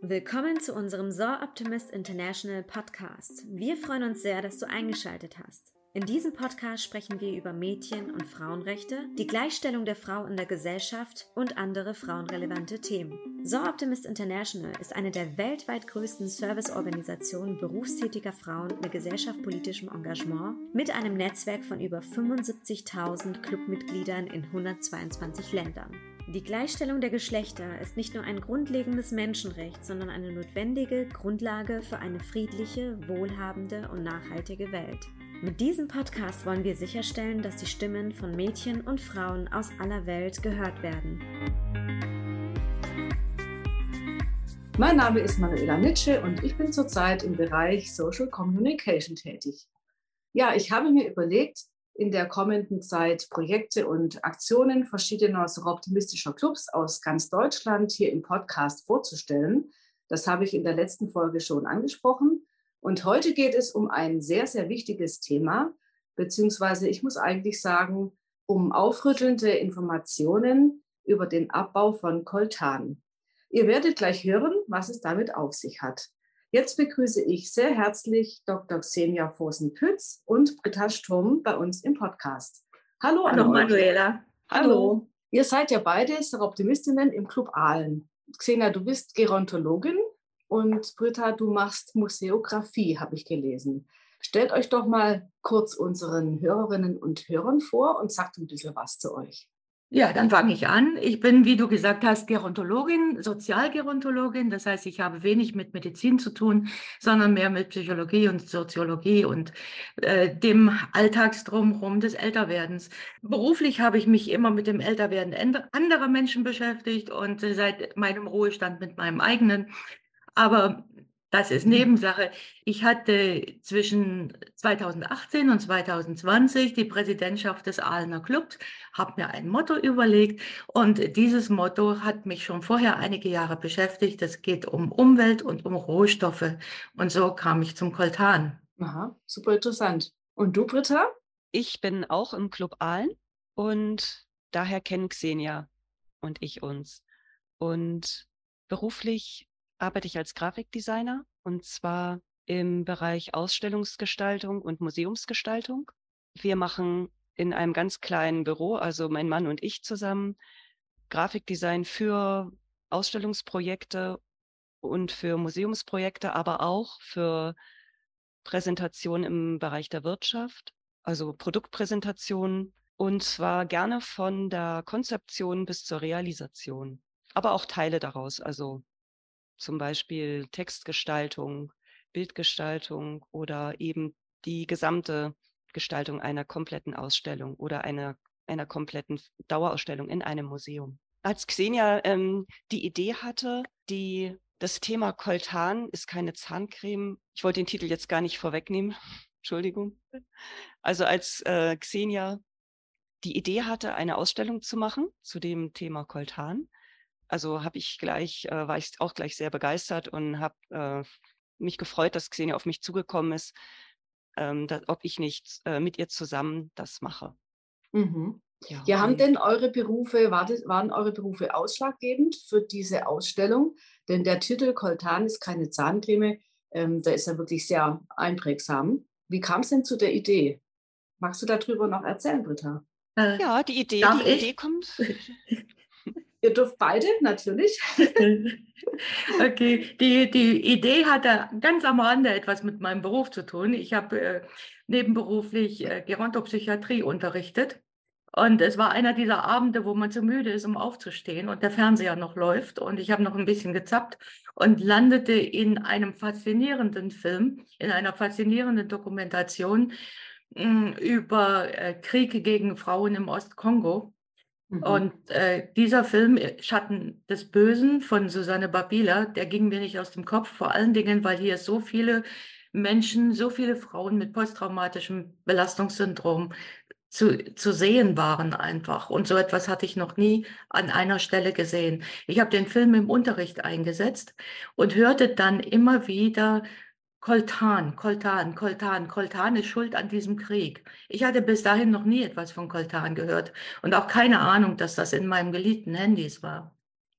Willkommen zu unserem Saw Optimist International Podcast. Wir freuen uns sehr, dass du eingeschaltet hast. In diesem Podcast sprechen wir über Mädchen- und Frauenrechte, die Gleichstellung der Frau in der Gesellschaft und andere frauenrelevante Themen. Saw Optimist International ist eine der weltweit größten Serviceorganisationen berufstätiger Frauen mit gesellschaftspolitischem Engagement mit einem Netzwerk von über 75.000 Clubmitgliedern in 122 Ländern. Die Gleichstellung der Geschlechter ist nicht nur ein grundlegendes Menschenrecht, sondern eine notwendige Grundlage für eine friedliche, wohlhabende und nachhaltige Welt. Mit diesem Podcast wollen wir sicherstellen, dass die Stimmen von Mädchen und Frauen aus aller Welt gehört werden. Mein Name ist Manuela Nitsche und ich bin zurzeit im Bereich Social Communication tätig. Ja, ich habe mir überlegt, in der kommenden Zeit Projekte und Aktionen verschiedener optimistischer Clubs aus ganz Deutschland hier im Podcast vorzustellen. Das habe ich in der letzten Folge schon angesprochen. Und heute geht es um ein sehr, sehr wichtiges Thema, beziehungsweise ich muss eigentlich sagen, um aufrüttelnde Informationen über den Abbau von Koltan. Ihr werdet gleich hören, was es damit auf sich hat. Jetzt begrüße ich sehr herzlich Dr. Xenia Vosen-Pütz und Britta Sturm bei uns im Podcast. Hallo, Hallo Manuela. Hallo. Ihr seid ja beide Optimistinnen im Club Aalen. Xenia, du bist Gerontologin und Britta, du machst Museografie, habe ich gelesen. Stellt euch doch mal kurz unseren Hörerinnen und Hörern vor und sagt ein bisschen was zu euch. Ja, dann fange ich an. Ich bin, wie du gesagt hast, Gerontologin, Sozialgerontologin. Das heißt, ich habe wenig mit Medizin zu tun, sondern mehr mit Psychologie und Soziologie und äh, dem Alltagsdrumherum des Älterwerdens. Beruflich habe ich mich immer mit dem Älterwerden anderer Menschen beschäftigt und äh, seit meinem Ruhestand mit meinem eigenen. Aber das ist Nebensache. Ich hatte zwischen 2018 und 2020 die Präsidentschaft des Aalener Clubs, habe mir ein Motto überlegt und dieses Motto hat mich schon vorher einige Jahre beschäftigt. Es geht um Umwelt und um Rohstoffe und so kam ich zum Koltan. Aha, super interessant. Und du, Britta? Ich bin auch im Club Aalen und daher kennen Xenia und ich uns. Und beruflich arbeite ich als Grafikdesigner und zwar im Bereich Ausstellungsgestaltung und Museumsgestaltung. Wir machen in einem ganz kleinen Büro, also mein Mann und ich zusammen, Grafikdesign für Ausstellungsprojekte und für Museumsprojekte, aber auch für Präsentationen im Bereich der Wirtschaft, also Produktpräsentationen und zwar gerne von der Konzeption bis zur Realisation, aber auch Teile daraus, also zum Beispiel Textgestaltung, Bildgestaltung oder eben die gesamte Gestaltung einer kompletten Ausstellung oder einer, einer kompletten Dauerausstellung in einem Museum. Als Xenia ähm, die Idee hatte, die, das Thema Koltan ist keine Zahncreme, ich wollte den Titel jetzt gar nicht vorwegnehmen, Entschuldigung. Also als äh, Xenia die Idee hatte, eine Ausstellung zu machen zu dem Thema Koltan, also habe ich gleich, äh, war ich auch gleich sehr begeistert und habe äh, mich gefreut, dass Xenia auf mich zugekommen ist, ähm, dass, ob ich nicht äh, mit ihr zusammen das mache. Mhm. Ja, ja, haben denn eure Berufe, war das, waren eure Berufe ausschlaggebend für diese Ausstellung? Denn der Titel Coltan ist keine Zahncreme, ähm, der ist ja wirklich sehr einprägsam. Wie kam es denn zu der Idee? Magst du darüber noch erzählen, Britta? Äh, ja, die Idee, die Idee kommt. Ihr dürft beide, natürlich. okay, die, die Idee hatte ganz am Rande etwas mit meinem Beruf zu tun. Ich habe äh, nebenberuflich äh, Gerontopsychiatrie unterrichtet. Und es war einer dieser Abende, wo man zu müde ist, um aufzustehen und der Fernseher noch läuft. Und ich habe noch ein bisschen gezappt und landete in einem faszinierenden Film, in einer faszinierenden Dokumentation mh, hm, über äh, Kriege gegen Frauen im Ostkongo. Mhm. Und äh, dieser Film äh, Schatten des Bösen von Susanne Babila, der ging mir nicht aus dem Kopf, vor allen Dingen, weil hier so viele Menschen, so viele Frauen mit posttraumatischem Belastungssyndrom zu, zu sehen waren einfach. Und so etwas hatte ich noch nie an einer Stelle gesehen. Ich habe den Film im Unterricht eingesetzt und hörte dann immer wieder Koltan, Koltan, Koltan. Koltan ist schuld an diesem Krieg. Ich hatte bis dahin noch nie etwas von Koltan gehört und auch keine Ahnung, dass das in meinem geliebten Handys war.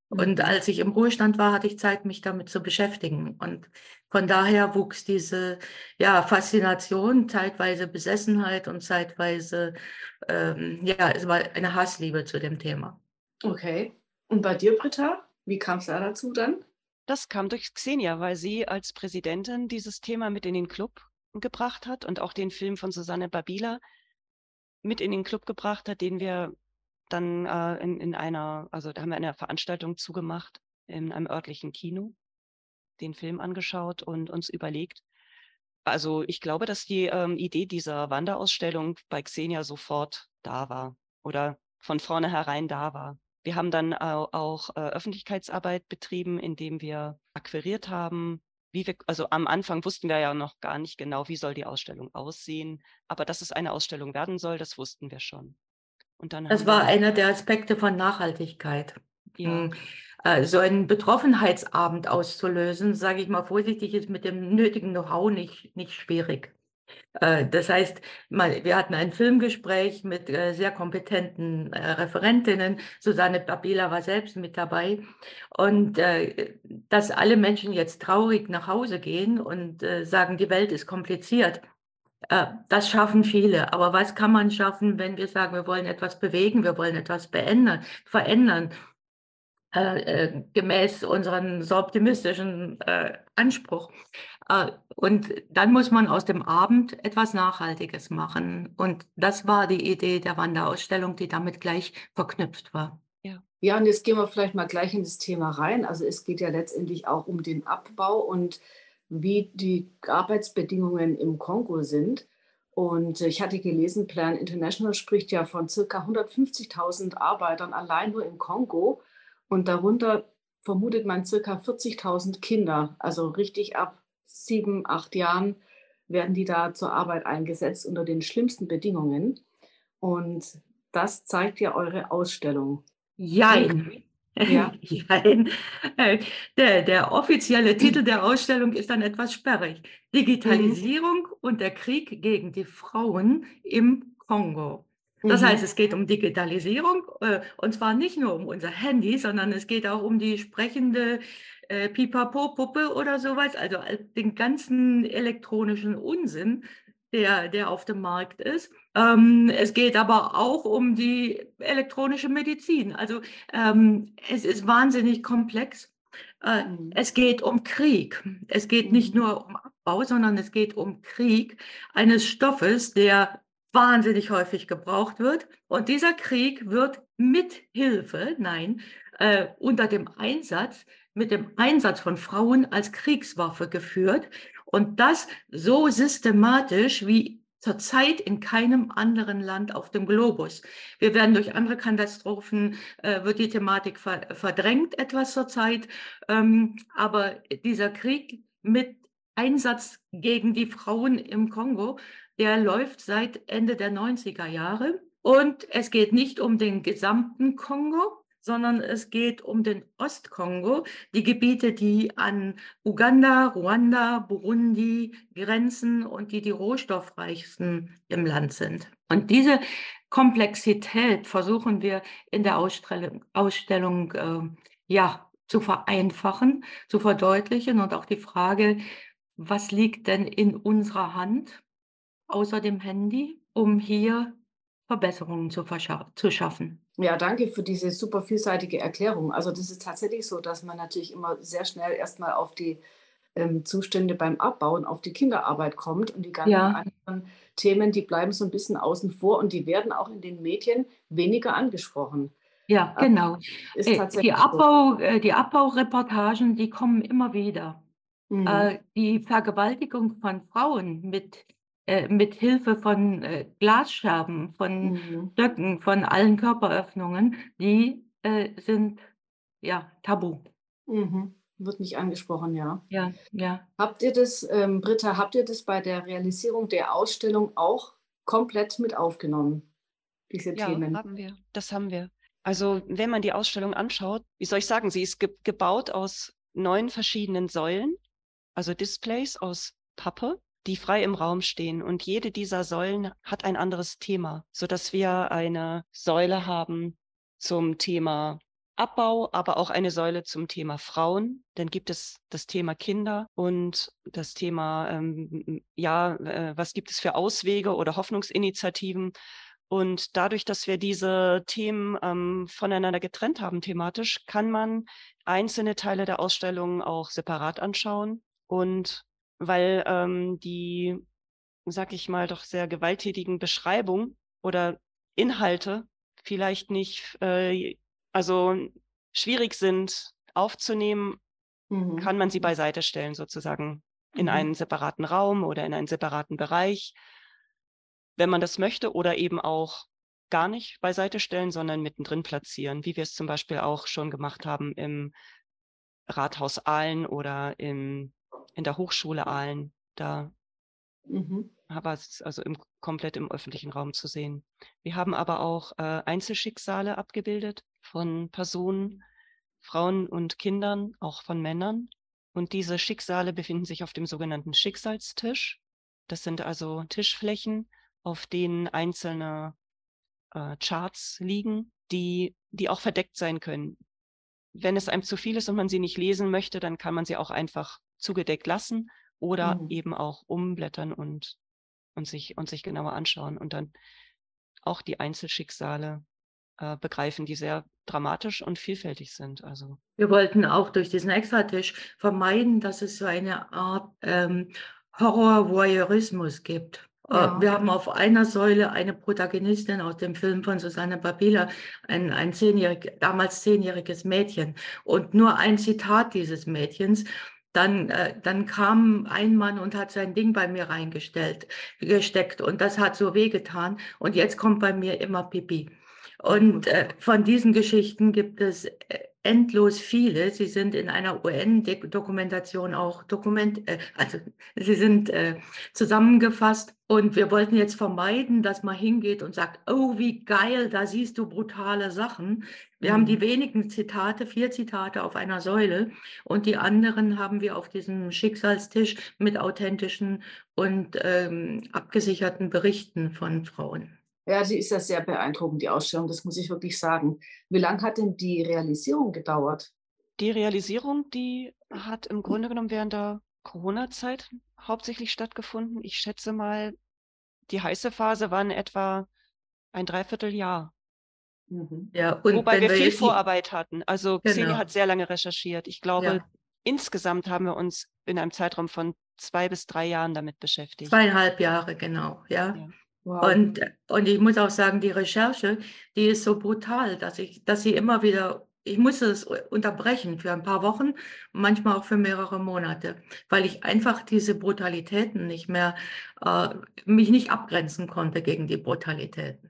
Und Mhm. als ich im Ruhestand war, hatte ich Zeit, mich damit zu beschäftigen. Und von daher wuchs diese ja, Faszination, zeitweise Besessenheit und zeitweise ähm, ja, es war eine Hassliebe zu dem Thema. Okay. Und bei dir, Britta? Wie kam es da dazu dann? Das kam durch Xenia, weil sie als Präsidentin dieses Thema mit in den Club gebracht hat und auch den Film von Susanne Babila mit in den Club gebracht hat, den wir dann äh, in, in einer, also da haben wir eine Veranstaltung zugemacht in einem örtlichen Kino, den Film angeschaut und uns überlegt. Also ich glaube, dass die ähm, Idee dieser Wanderausstellung bei Xenia sofort da war oder von vornherein da war. Wir haben dann au- auch äh, Öffentlichkeitsarbeit betrieben, indem wir akquiriert haben. Wie wir, also am Anfang wussten wir ja noch gar nicht genau, wie soll die Ausstellung aussehen. Aber dass es eine Ausstellung werden soll, das wussten wir schon. Und dann Das war einer der Aspekte von Nachhaltigkeit. ja, Mm, äh, So einen Betroffenheitsabend auszulösen, sage ich mal vorsichtig, ist mit dem nötigen Know-how nicht, nicht schwierig. Äh, Das heißt, wir hatten ein Filmgespräch mit äh, sehr kompetenten äh, Referentinnen. Susanne Babila war selbst mit dabei. Und dass alle Menschen jetzt traurig nach Hause gehen und sagen, die Welt ist kompliziert, das schaffen viele. Aber was kann man schaffen, wenn wir sagen, wir wollen etwas bewegen, wir wollen etwas beändern, verändern? äh, gemäß unseren so optimistischen äh, Anspruch. Äh, und dann muss man aus dem Abend etwas Nachhaltiges machen. Und das war die Idee der Wanderausstellung, die damit gleich verknüpft war. Ja, und jetzt gehen wir vielleicht mal gleich in das Thema rein. Also es geht ja letztendlich auch um den Abbau und wie die Arbeitsbedingungen im Kongo sind. Und ich hatte gelesen, Plan International spricht ja von circa 150.000 Arbeitern allein nur im Kongo. Und darunter vermutet man circa 40.000 Kinder. Also richtig ab sieben, acht Jahren werden die da zur Arbeit eingesetzt unter den schlimmsten Bedingungen. Und das zeigt ja eure Ausstellung. Jein. Ja. Jein. Äh, Der, der offizielle Titel der Ausstellung ist dann etwas sperrig. Digitalisierung und der Krieg gegen die Frauen im Kongo. Das Mhm. heißt, es geht um Digitalisierung äh, und zwar nicht nur um unser Handy, sondern es geht auch um die sprechende äh, Pipapo-Puppe oder sowas, also den ganzen elektronischen Unsinn, der, der auf dem Markt ist. Ähm, es geht aber auch um die elektronische Medizin. Also ähm, es ist wahnsinnig komplex. Äh, Mhm. es geht um Krieg. Es geht nicht Mhm. nur um Abbau, sondern es geht um Krieg eines Stoffes, der wahnsinnig häufig gebraucht wird. Und dieser Krieg wird mit Hilfe, nein, äh, unter dem Einsatz, mit dem Einsatz von Frauen als Kriegswaffe geführt. Und das so systematisch wie zurzeit in keinem anderen Land auf dem Globus. Wir werden durch andere Katastrophen, äh, wird die Thematik ver verdrängt etwas zurzeit. Ähm, aber dieser Krieg mit Einsatz gegen die Frauen im Kongo, der läuft seit Ende der 90er Jahre. Und es geht nicht um den gesamten Kongo, sondern es geht um den Ostkongo, die Gebiete, die an Uganda, Ruanda, Burundi grenzen und die die rohstoffreichsten im Land sind. Und diese Komplexität versuchen wir in der Ausstellung, Ausstellung äh, ja, zu vereinfachen, zu verdeutlichen und auch die Frage, was liegt denn in unserer Hand außer dem Handy, um hier Verbesserungen zu, zu schaffen. Ja, danke für diese super vielseitige Erklärung. Also das ist tatsächlich so, dass man natürlich immer sehr schnell erstmal auf die ähm, Zustände beim Abbauen, auf die Kinderarbeit kommt und die ganzen Ja. anderen Themen, die bleiben so ein bisschen außen vor und die werden auch in den Medien weniger angesprochen. Ja, Aber genau. Ist Äh, Die, so. Abbau, äh, die Abbaureportagen, die kommen immer wieder. Mhm. Äh, Die Vergewaltigung von Frauen mit, äh, mit Hilfe von äh, Glasscherben, von Mhm. Stöcken, von allen Körperöffnungen, die äh, sind ja tabu. Mhm. Wird nicht angesprochen, ja. Ja, ja. Habt ihr das, ähm, Britta, habt ihr das bei der Realisierung der Ausstellung auch komplett mit aufgenommen, diese Ja, Themen? haben wir. Das haben wir. Also, wenn man die Ausstellung anschaut, wie soll ich sagen, sie ist ge gebaut aus neun verschiedenen Säulen, also Displays aus Pappe, die frei im Raum stehen. Und jede dieser Säulen hat ein anderes Thema, sodass wir eine Säule haben zum Thema Abbau, aber auch eine Säule zum Thema Frauen. Dann gibt es das Thema Kinder und das Thema, ähm, ja, äh, was gibt es für Auswege oder Hoffnungsinitiativen. Und dadurch, dass wir diese Themen ähm, voneinander getrennt haben thematisch, kann man einzelne Teile der Ausstellung auch separat anschauen. Und weil ähm, die, sag ich mal, doch sehr gewalttätigen Beschreibungen oder Inhalte vielleicht nicht, äh, also schwierig sind aufzunehmen, mhm. kann man sie beiseite stellen, sozusagen in mhm. einen separaten Raum oder in einen separaten Bereich wenn man das möchte, oder eben auch gar nicht beiseite stellen, sondern mittendrin platzieren, wie wir es zum Beispiel auch schon gemacht haben im Rathaus Aalen oder im, in der Hochschule Aalen. Da mhm. war es also im, komplett im öffentlichen Raum zu sehen. Wir haben aber auch äh, Einzelschicksale abgebildet von Personen, Frauen und Kindern, auch von Männern. Und diese Schicksale befinden sich auf dem sogenannten Schicksalstisch. Das sind also Tischflächen, auf denen einzelne äh, Charts liegen, die, die auch verdeckt sein können. Wenn es einem zu viel ist und man sie nicht lesen möchte, dann kann man sie auch einfach zugedeckt lassen oder mhm. eben auch umblättern und, und, sich, und sich genauer anschauen und dann auch die Einzelschicksale äh, begreifen, die sehr dramatisch und vielfältig sind. Also. Wir wollten auch durch diesen Extratisch vermeiden, dass es so eine Art ähm, Horror-Voyeurismus gibt. Äh, ja. Wir haben auf einer Säule eine Protagonistin aus dem Film von Susanne Babila, ein, ein zehnjährig, damals zehnjähriges Mädchen. Und nur ein Zitat dieses Mädchens. Dann, äh, dann kam ein Mann und hat sein Ding bei mir reingestellt, gesteckt. Und das hat so wehgetan. Und jetzt kommt bei mir immer Pipi. Und äh, von diesen Geschichten gibt es äh, endlos viele. Sie sind in einer UN-Dokumentation auch dokument, äh, also sie sind äh, zusammengefasst. Und wir wollten jetzt vermeiden, dass man hingeht und sagt, oh, wie geil, da siehst du brutale Sachen. Wir mhm. haben die mhm. wenigen Zitate, vier Zitate auf einer Säule und die anderen haben wir auf diesem Schicksalstisch mit authentischen und ähm, abgesicherten Berichten von Frauen. Ja, sie ist ja sehr beeindruckend, die Ausstellung, das muss ich wirklich sagen. Wie lange hat denn die Realisierung gedauert? Die Realisierung, die hat im Grunde genommen während der Corona-Zeit hauptsächlich stattgefunden. Ich schätze mal, die heiße Phase war in etwa ein Dreivierteljahr. Mhm. Ja, Wobei wir viel Vorarbeit hatten. Also genau. Xenia hat sehr lange recherchiert. Ich glaube, ja. insgesamt haben wir uns in einem Zeitraum von zwei bis drei Jahren damit beschäftigt. Zweieinhalb Jahre, genau, ja. ja. Wow. Und, und ich muss auch sagen, die Recherche, die ist so brutal, dass ich, dass sie immer wieder, ich musste es unterbrechen für ein paar Wochen, manchmal auch für mehrere Monate, weil ich einfach diese Brutalitäten nicht mehr, äh, mich nicht abgrenzen konnte gegen die Brutalitäten.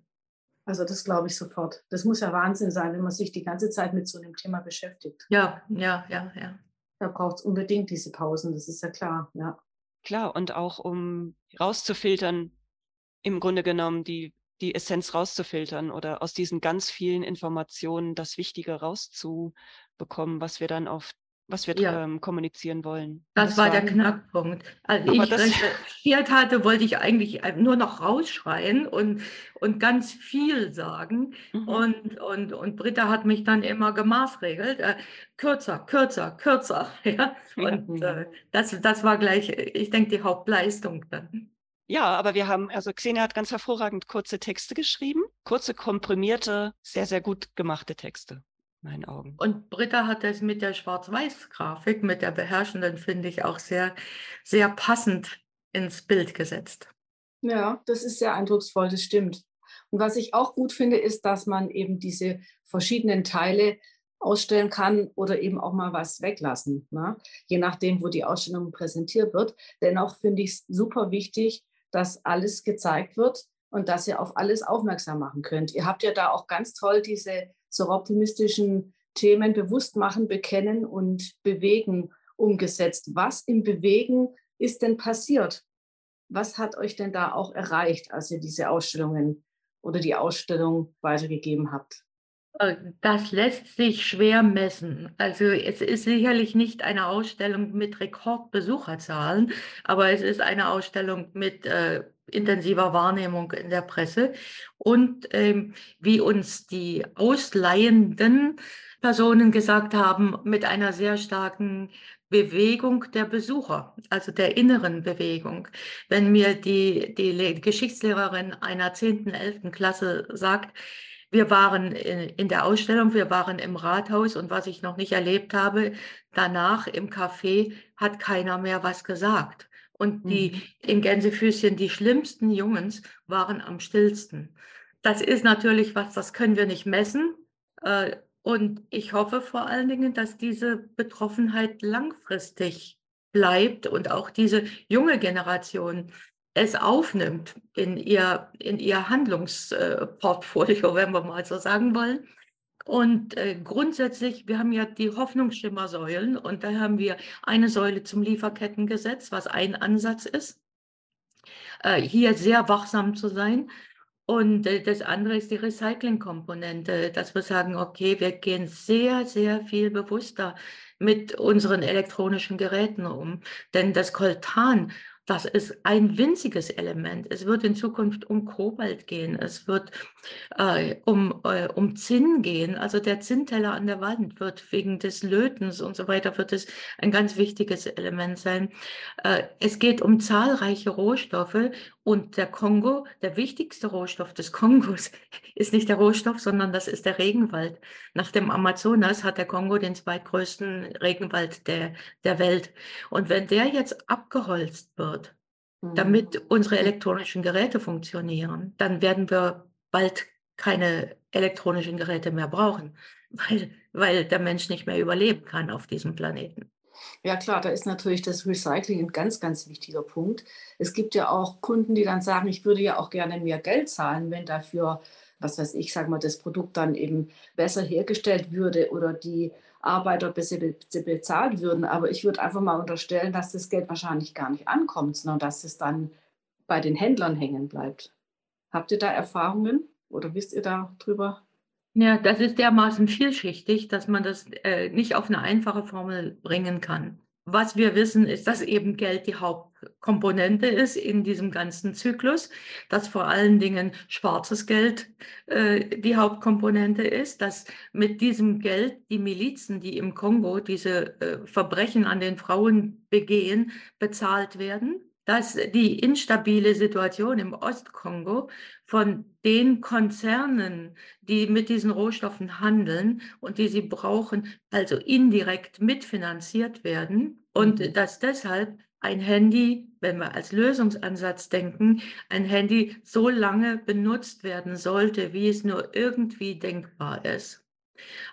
Also das glaube ich sofort. Das muss ja Wahnsinn sein, wenn man sich die ganze Zeit mit so einem Thema beschäftigt. Ja, ja, ja, ja. Da braucht es unbedingt diese Pausen, das ist ja klar, ja. Klar, und auch um rauszufiltern, im Grunde genommen die, die Essenz rauszufiltern oder aus diesen ganz vielen Informationen das Wichtige rauszubekommen, was wir dann auf was wir ja. ähm, kommunizieren wollen. Das, das war der Knackpunkt. Als Aber ich recherchiert hatte, wollte ich eigentlich nur noch rausschreien und, und ganz viel sagen. Mhm. Und, und, und Britta hat mich dann immer gemaßregelt. Äh, kürzer, kürzer, kürzer. Ja? Und ja. Äh, das, das war gleich, ich denke, die Hauptleistung dann. Ja, aber wir haben, also Xenia hat ganz hervorragend kurze Texte geschrieben, kurze, komprimierte, sehr, sehr gut gemachte Texte, in meinen Augen. Und Britta hat das mit der Schwarz-Weiß-Grafik, mit der beherrschenden, finde ich auch sehr, sehr passend ins Bild gesetzt. Ja, das ist sehr eindrucksvoll, das stimmt. Und was ich auch gut finde, ist, dass man eben diese verschiedenen Teile ausstellen kann oder eben auch mal was weglassen, ne? je nachdem, wo die Ausstellung präsentiert wird. Dennoch finde ich es super wichtig, dass alles gezeigt wird und dass ihr auf alles aufmerksam machen könnt. Ihr habt ja da auch ganz toll diese so optimistischen Themen bewusst machen, bekennen und bewegen umgesetzt. Was im Bewegen ist denn passiert? Was hat euch denn da auch erreicht, als ihr diese Ausstellungen oder die Ausstellung weitergegeben habt? Äh, das lässt sich schwer messen. Also es ist sicherlich nicht eine Ausstellung mit Rekordbesucherzahlen, aber es ist eine Ausstellung mit äh, intensiver Wahrnehmung in der Presse und ähm, wie uns die Ausleihenden Personen gesagt haben, mit einer sehr starken Bewegung der Besucher, also der inneren Bewegung. Wenn mir die, die Geschichtslehrerin einer 10., 11. Klasse sagt, wir waren in der Ausstellung, wir waren im Rathaus und was ich noch nicht erlebt habe, danach im Café hat keiner mehr was gesagt. Und die mhm. in Gänsefüßchen, die schlimmsten Jungens waren am stillsten. Das ist natürlich was, das können wir nicht messen. Äh, und ich hoffe vor allen Dingen, dass diese Betroffenheit langfristig bleibt und auch diese junge Generation es aufnimmt in ihr, in ihr Handlungsportfolio, wenn wir mal so sagen wollen. Und äh, grundsätzlich, wir haben ja die Hoffnungsschimmersäulen und da haben wir eine Säule zum Lieferkettengesetz, was ein Ansatz ist, äh, hier sehr wachsam zu sein. Und äh, das andere ist die Recycling-Komponente, dass wir sagen, okay, wir gehen sehr, sehr viel bewusster mit unseren elektronischen Geräten um. Denn das Koltan das ist ein winziges Element. Es wird in Zukunft um Kobalt gehen, es wird äh, um, äh, um Zinn gehen. Also der Zinnteller an der Wand wird wegen des Lötens und so weiter, wird es ein ganz wichtiges Element sein. Äh, es geht um zahlreiche Rohstoffe und der Kongo, der wichtigste Rohstoff des Kongos, ist nicht der Rohstoff, sondern das ist der Regenwald. Nach dem Amazonas hat der Kongo den zweitgrößten Regenwald der, der Welt. Und wenn der jetzt abgeholzt wird. Damit unsere elektronischen Geräte funktionieren, dann werden wir bald keine elektronischen Geräte mehr brauchen, weil, weil der Mensch nicht mehr überleben kann auf diesem Planeten. Ja klar, da ist natürlich das Recycling ein ganz, ganz wichtiger Punkt. Es gibt ja auch Kunden, die dann sagen, ich würde ja auch gerne mehr Geld zahlen, wenn dafür, was weiß ich, sag mal, das Produkt dann eben besser hergestellt würde oder die Arbeiter besser bezahlt würden. Aber ich würde einfach mal unterstellen, dass das Geld wahrscheinlich gar nicht ankommt, sondern dass es dann bei den Händlern hängen bleibt. Habt ihr da Erfahrungen oder wisst ihr da drüber? Ja, das ist dermaßen vielschichtig, dass man das äh, nicht auf eine einfache Formel bringen kann. Was wir wissen, ist, dass eben Geld die Hauptkomponente ist in diesem ganzen Zyklus, dass vor allen Dingen schwarzes Geld äh, die Hauptkomponente ist, dass mit diesem Geld die Milizen, die im Kongo diese äh, Verbrechen an den Frauen begehen, bezahlt werden dass die instabile Situation im Ostkongo von den Konzernen, die mit diesen Rohstoffen handeln und die sie brauchen, also indirekt mitfinanziert werden und mhm. dass deshalb ein Handy, wenn wir als Lösungsansatz denken, ein Handy so lange benutzt werden sollte, wie es nur irgendwie denkbar ist.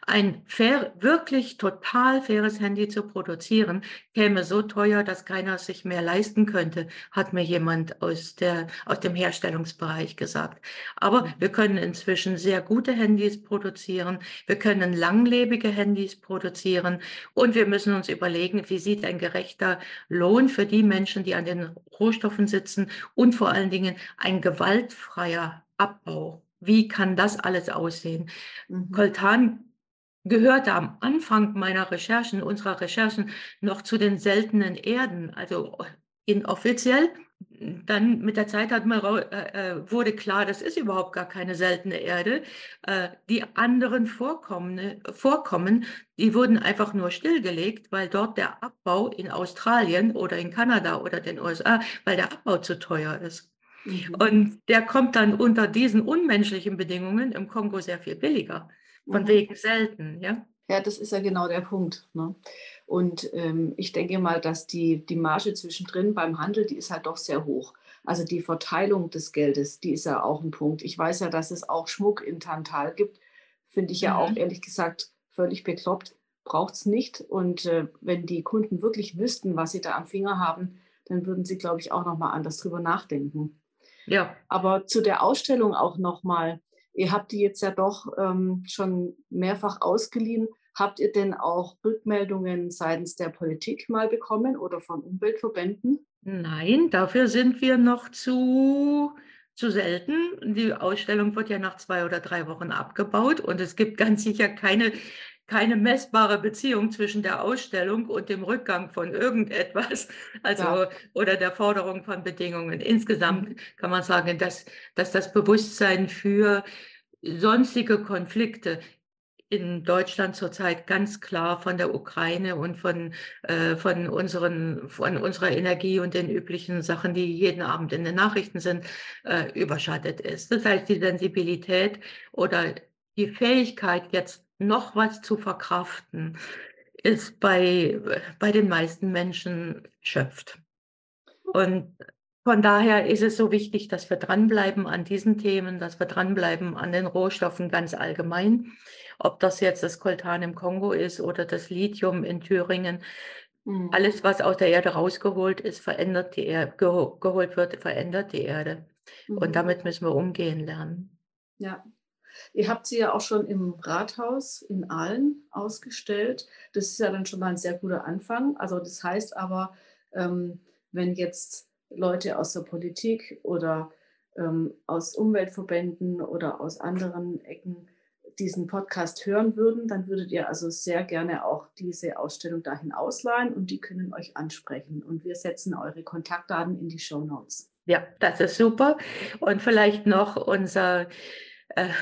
Ein fair, wirklich total faires Handy zu produzieren, käme so teuer, dass keiner es sich mehr leisten könnte, hat mir jemand aus, der, aus dem Herstellungsbereich gesagt. Aber mhm. wir können inzwischen sehr gute Handys produzieren, wir können langlebige Handys produzieren und wir müssen uns überlegen, wie sieht ein gerechter Lohn für die Menschen, die an den Rohstoffen sitzen und vor allen Dingen ein gewaltfreier Abbau wie kann das alles aussehen? Mhm. Coltan gehörte am Anfang meiner Recherchen, unserer Recherchen, noch zu den seltenen Erden, also inoffiziell. Dann mit der Zeit hat man, äh, äh, wurde klar, das ist überhaupt gar keine seltene Erde. Äh, die anderen Vorkommen, Vorkommen, die wurden einfach nur stillgelegt, weil dort der Abbau in Australien oder in Kanada oder den USA, weil der Abbau zu teuer ist. Mhm. Und der kommt dann unter diesen unmenschlichen Bedingungen im Kongo sehr viel billiger. Von mhm. wegen selten, ja. Ja, das ist ja genau der Punkt. Ne? Und ähm, ich denke mal, dass die, die Marge zwischendrin beim Handel, die ist halt doch sehr hoch. Also die Verteilung des Geldes, die ist ja auch ein Punkt. Ich weiß ja, dass es auch Schmuck in Tantal gibt. Finde ich ja mhm. auch ehrlich gesagt völlig bekloppt. Braucht es nicht. Und äh, wenn die Kunden wirklich wüssten, was sie da am Finger haben, dann würden sie, glaube ich, auch nochmal anders drüber nachdenken. Ja. Aber zu der Ausstellung auch nochmal. Ihr habt die jetzt ja doch ähm, schon mehrfach ausgeliehen. Habt ihr denn auch Rückmeldungen seitens der Politik mal bekommen oder von Umweltverbänden? Nein, dafür sind wir noch zu, zu selten. Die Ausstellung wird ja nach zwei oder drei Wochen abgebaut und es gibt ganz sicher keine keine messbare Beziehung zwischen der Ausstellung und dem Rückgang von irgendetwas, also ja. oder der Forderung von Bedingungen. Insgesamt mhm. kann man sagen, dass, dass das Bewusstsein für sonstige Konflikte in Deutschland zurzeit ganz klar von der Ukraine und von, äh, von, unseren, von unserer Energie und den üblichen Sachen, die jeden Abend in den Nachrichten sind, äh, überschattet ist. Das heißt, die Sensibilität oder die Fähigkeit, jetzt noch was zu verkraften, ist bei, bei den meisten Menschen schöpft. Und von daher ist es so wichtig, dass wir dranbleiben an diesen Themen, dass wir dranbleiben an den Rohstoffen ganz allgemein. Ob das jetzt das Koltan im Kongo ist oder das Lithium in Thüringen. Mhm. Alles, was aus der Erde rausgeholt ist, verändert die Erde, geholt wird, verändert die Erde. Mhm. Und damit müssen wir umgehen lernen. Ja. Ihr habt sie ja auch schon im Rathaus in Aalen ausgestellt. Das ist ja dann schon mal ein sehr guter Anfang. Also das heißt aber, ähm, wenn jetzt Leute aus der Politik oder ähm, aus Umweltverbänden oder aus anderen Ecken diesen Podcast hören würden, dann würdet ihr also sehr gerne auch diese Ausstellung dahin ausleihen und die können euch ansprechen. Und wir setzen eure Kontaktdaten in die Show Notes. Ja, das ist super. Und vielleicht noch unser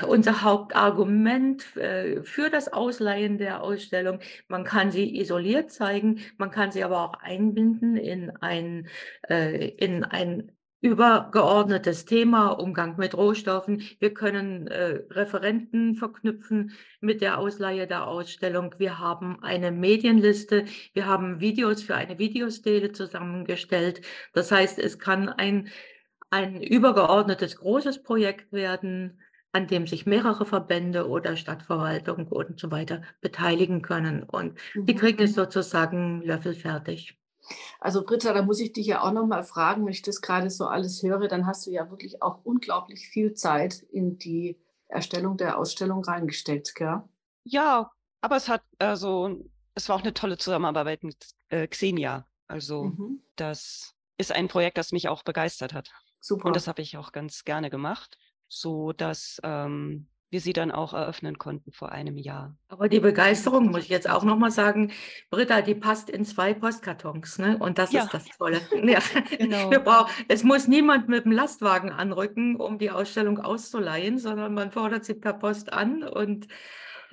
unser Hauptargument äh, für das Ausleihen der Ausstellung. Man kann sie isoliert zeigen, man kann sie aber auch einbinden in ein, äh, in ein übergeordnetes Thema, Umgang mit Rohstoffen. Wir können äh, Referenten verknüpfen mit der Ausleihe der Ausstellung. Wir haben eine Medienliste. Wir haben Videos für eine Videostele zusammengestellt. Das heißt, es kann ein, ein übergeordnetes großes Projekt werden, an dem sich mehrere Verbände oder Stadtverwaltung und so weiter beteiligen können. Und mhm. die kriegen es sozusagen löffelfertig. Also Britta, da muss ich dich ja auch noch mal fragen, wenn ich das gerade so alles höre, dann hast du ja wirklich auch unglaublich viel Zeit in die Erstellung der Ausstellung reingesteckt, gell? Ja, aber es hat also es war auch eine tolle Zusammenarbeit mit äh, Xenia. Also mhm. das ist ein Projekt, das mich auch begeistert hat. Super. Und das habe ich auch ganz gerne gemacht so dass ähm, wir sie dann auch eröffnen konnten vor einem Jahr. Aber die Begeisterung, muss ich jetzt auch nochmal sagen, Britta, die passt in zwei Postkartons, ne? Und das ja. ist das Tolle. ja. genau. Wir brauchen, es muss niemand mit dem Lastwagen anrücken, um die Ausstellung auszuleihen, sondern man fordert sie per Post an und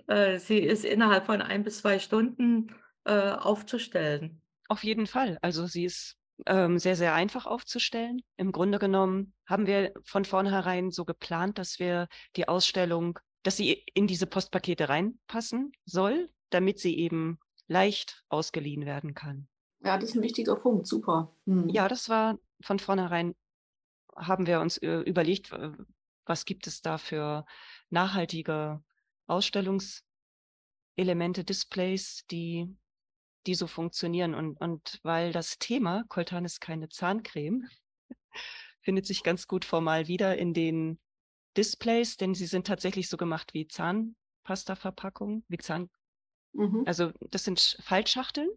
äh, sie ist innerhalb von ein bis zwei Stunden äh, aufzustellen. Auf jeden Fall. Also sie ist ähm, sehr, sehr einfach aufzustellen. Im Grunde genommen haben wir von vornherein so geplant, dass wir die Ausstellung, dass sie in diese Postpakete reinpassen soll, damit sie eben leicht ausgeliehen werden kann. Ja, das ist ein wichtiger Punkt, super. Hm. Ja, das war von vornherein, haben wir uns äh, überlegt, was gibt es da für nachhaltige Ausstellungselemente, Displays, die die so funktionieren. Und, und weil das Thema, Coltan ist keine Zahncreme, findet sich ganz gut formal wieder in den Displays, denn sie sind tatsächlich so gemacht wie Zahnpasta-Verpackungen, wie Zahn. Mhm. Also das sind Faltschachteln,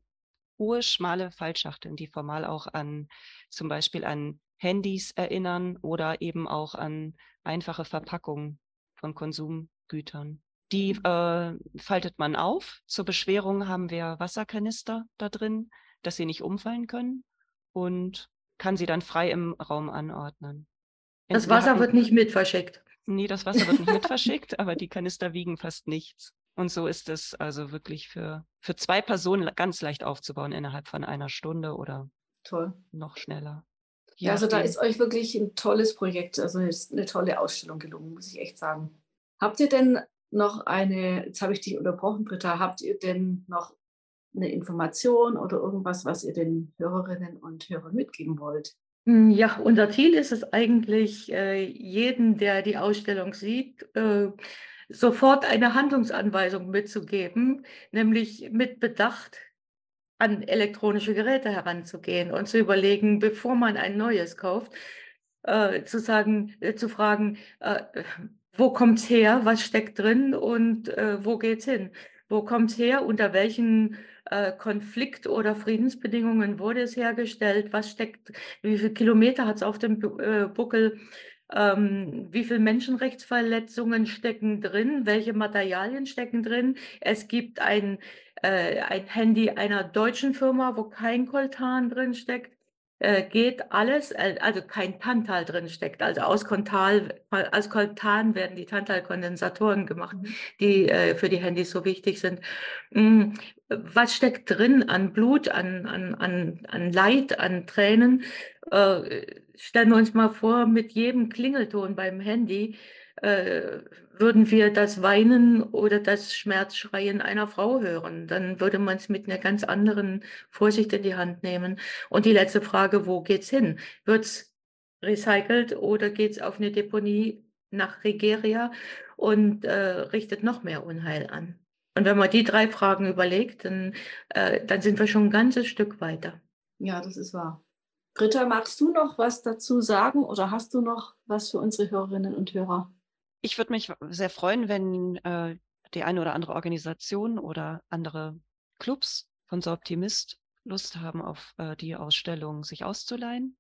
hohe, schmale Faltschachteln, die formal auch an zum Beispiel an Handys erinnern oder eben auch an einfache Verpackungen von Konsumgütern. Die äh, faltet man auf. Zur Beschwerung haben wir Wasserkanister da drin, dass sie nicht umfallen können und kann sie dann frei im Raum anordnen. Das Wasser wird nicht mit verschickt. Nee, das Wasser wird nicht mit verschickt, aber die Kanister wiegen fast nichts. Und so ist es also wirklich für, für zwei Personen ganz leicht aufzubauen innerhalb von einer Stunde oder Toll. noch schneller. Ja, also da ist euch wirklich ein tolles Projekt, also eine tolle Ausstellung gelungen, muss ich echt sagen. Habt ihr denn noch eine, jetzt habe ich dich unterbrochen, Britta, habt ihr denn noch eine Information oder irgendwas, was ihr den Hörerinnen und Hörern mitgeben wollt? Hm, ja, unser Ziel ist es eigentlich, äh, jeden, der die Ausstellung sieht, äh, sofort eine Handlungsanweisung mitzugeben, nämlich mit Bedacht an elektronische Geräte heranzugehen und zu überlegen, bevor man ein neues kauft, äh, zu sagen, zu fragen, wo kommt es her, was steckt drin und äh, wo es hin? Wo kommt es her, unter welchen äh, Konflikt- oder Friedensbedingungen wurde es hergestellt, was steckt, wie viele Kilometer hat es auf dem äh, Buckel, ähm, wie viele Menschenrechtsverletzungen stecken drin, welche Materialien stecken drin. Es gibt ein, äh, ein Handy einer deutschen Firma, wo kein Koltan drin steckt. Äh, geht alles, äh, also kein Tantal drin steckt. Also aus Kontal, aus Koltan werden die Tantalkondensatoren gemacht, mhm. die äh, für die Handys so wichtig sind. Mm, was steckt drin an Blut, an, an, an, an Leid, an Tränen? stellen wir uns mal vor, mit jedem Klingelton beim Handy äh, würden wir das Weinen oder das Schmerzschreien einer Frau hören. Dann würde man es mit einer ganz anderen Vorsicht in die Hand nehmen. Und die letzte Frage, wo geht's hin? Wird's recycelt oder geht's auf eine Deponie nach Nigeria und äh, richtet noch mehr Unheil an? Und wenn man die drei Fragen überlegt, dann, äh, dann sind wir schon ein ganzes Stück weiter. Ja, das ist wahr. Britta, magst du noch was dazu sagen oder hast du noch was für unsere Hörerinnen und Hörer? Ich würde mich sehr freuen, wenn äh, die eine oder andere Organisation oder andere Clubs von So Optimist Lust haben, auf äh, die Ausstellung sich auszuleihen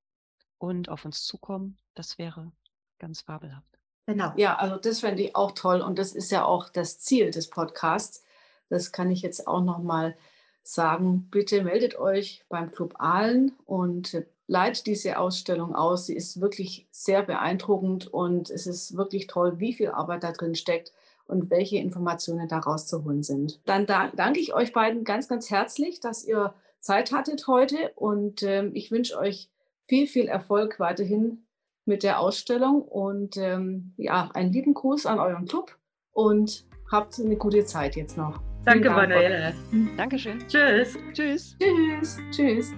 und auf uns zukommen. Das wäre ganz fabelhaft. Genau. Ja, also das fände ich auch toll und das ist ja auch das Ziel des Podcasts. Das kann ich jetzt auch noch mal sagen. Bitte meldet euch beim Club Aalen und leitet diese Ausstellung aus. Sie ist wirklich sehr beeindruckend und es ist wirklich toll, wie viel Arbeit da drin steckt und welche Informationen daraus zu holen sind. Dann da danke ich euch beiden ganz, ganz herzlich, dass ihr Zeit hattet heute und ähm, ich wünsche euch viel, viel Erfolg weiterhin mit der Ausstellung und ähm, ja, einen lieben Gruß an euren Club und habt eine gute Zeit jetzt noch. Danke, Manuela. Dankeschön. Tschüss. Tschüss. Tschüss. Tschüss.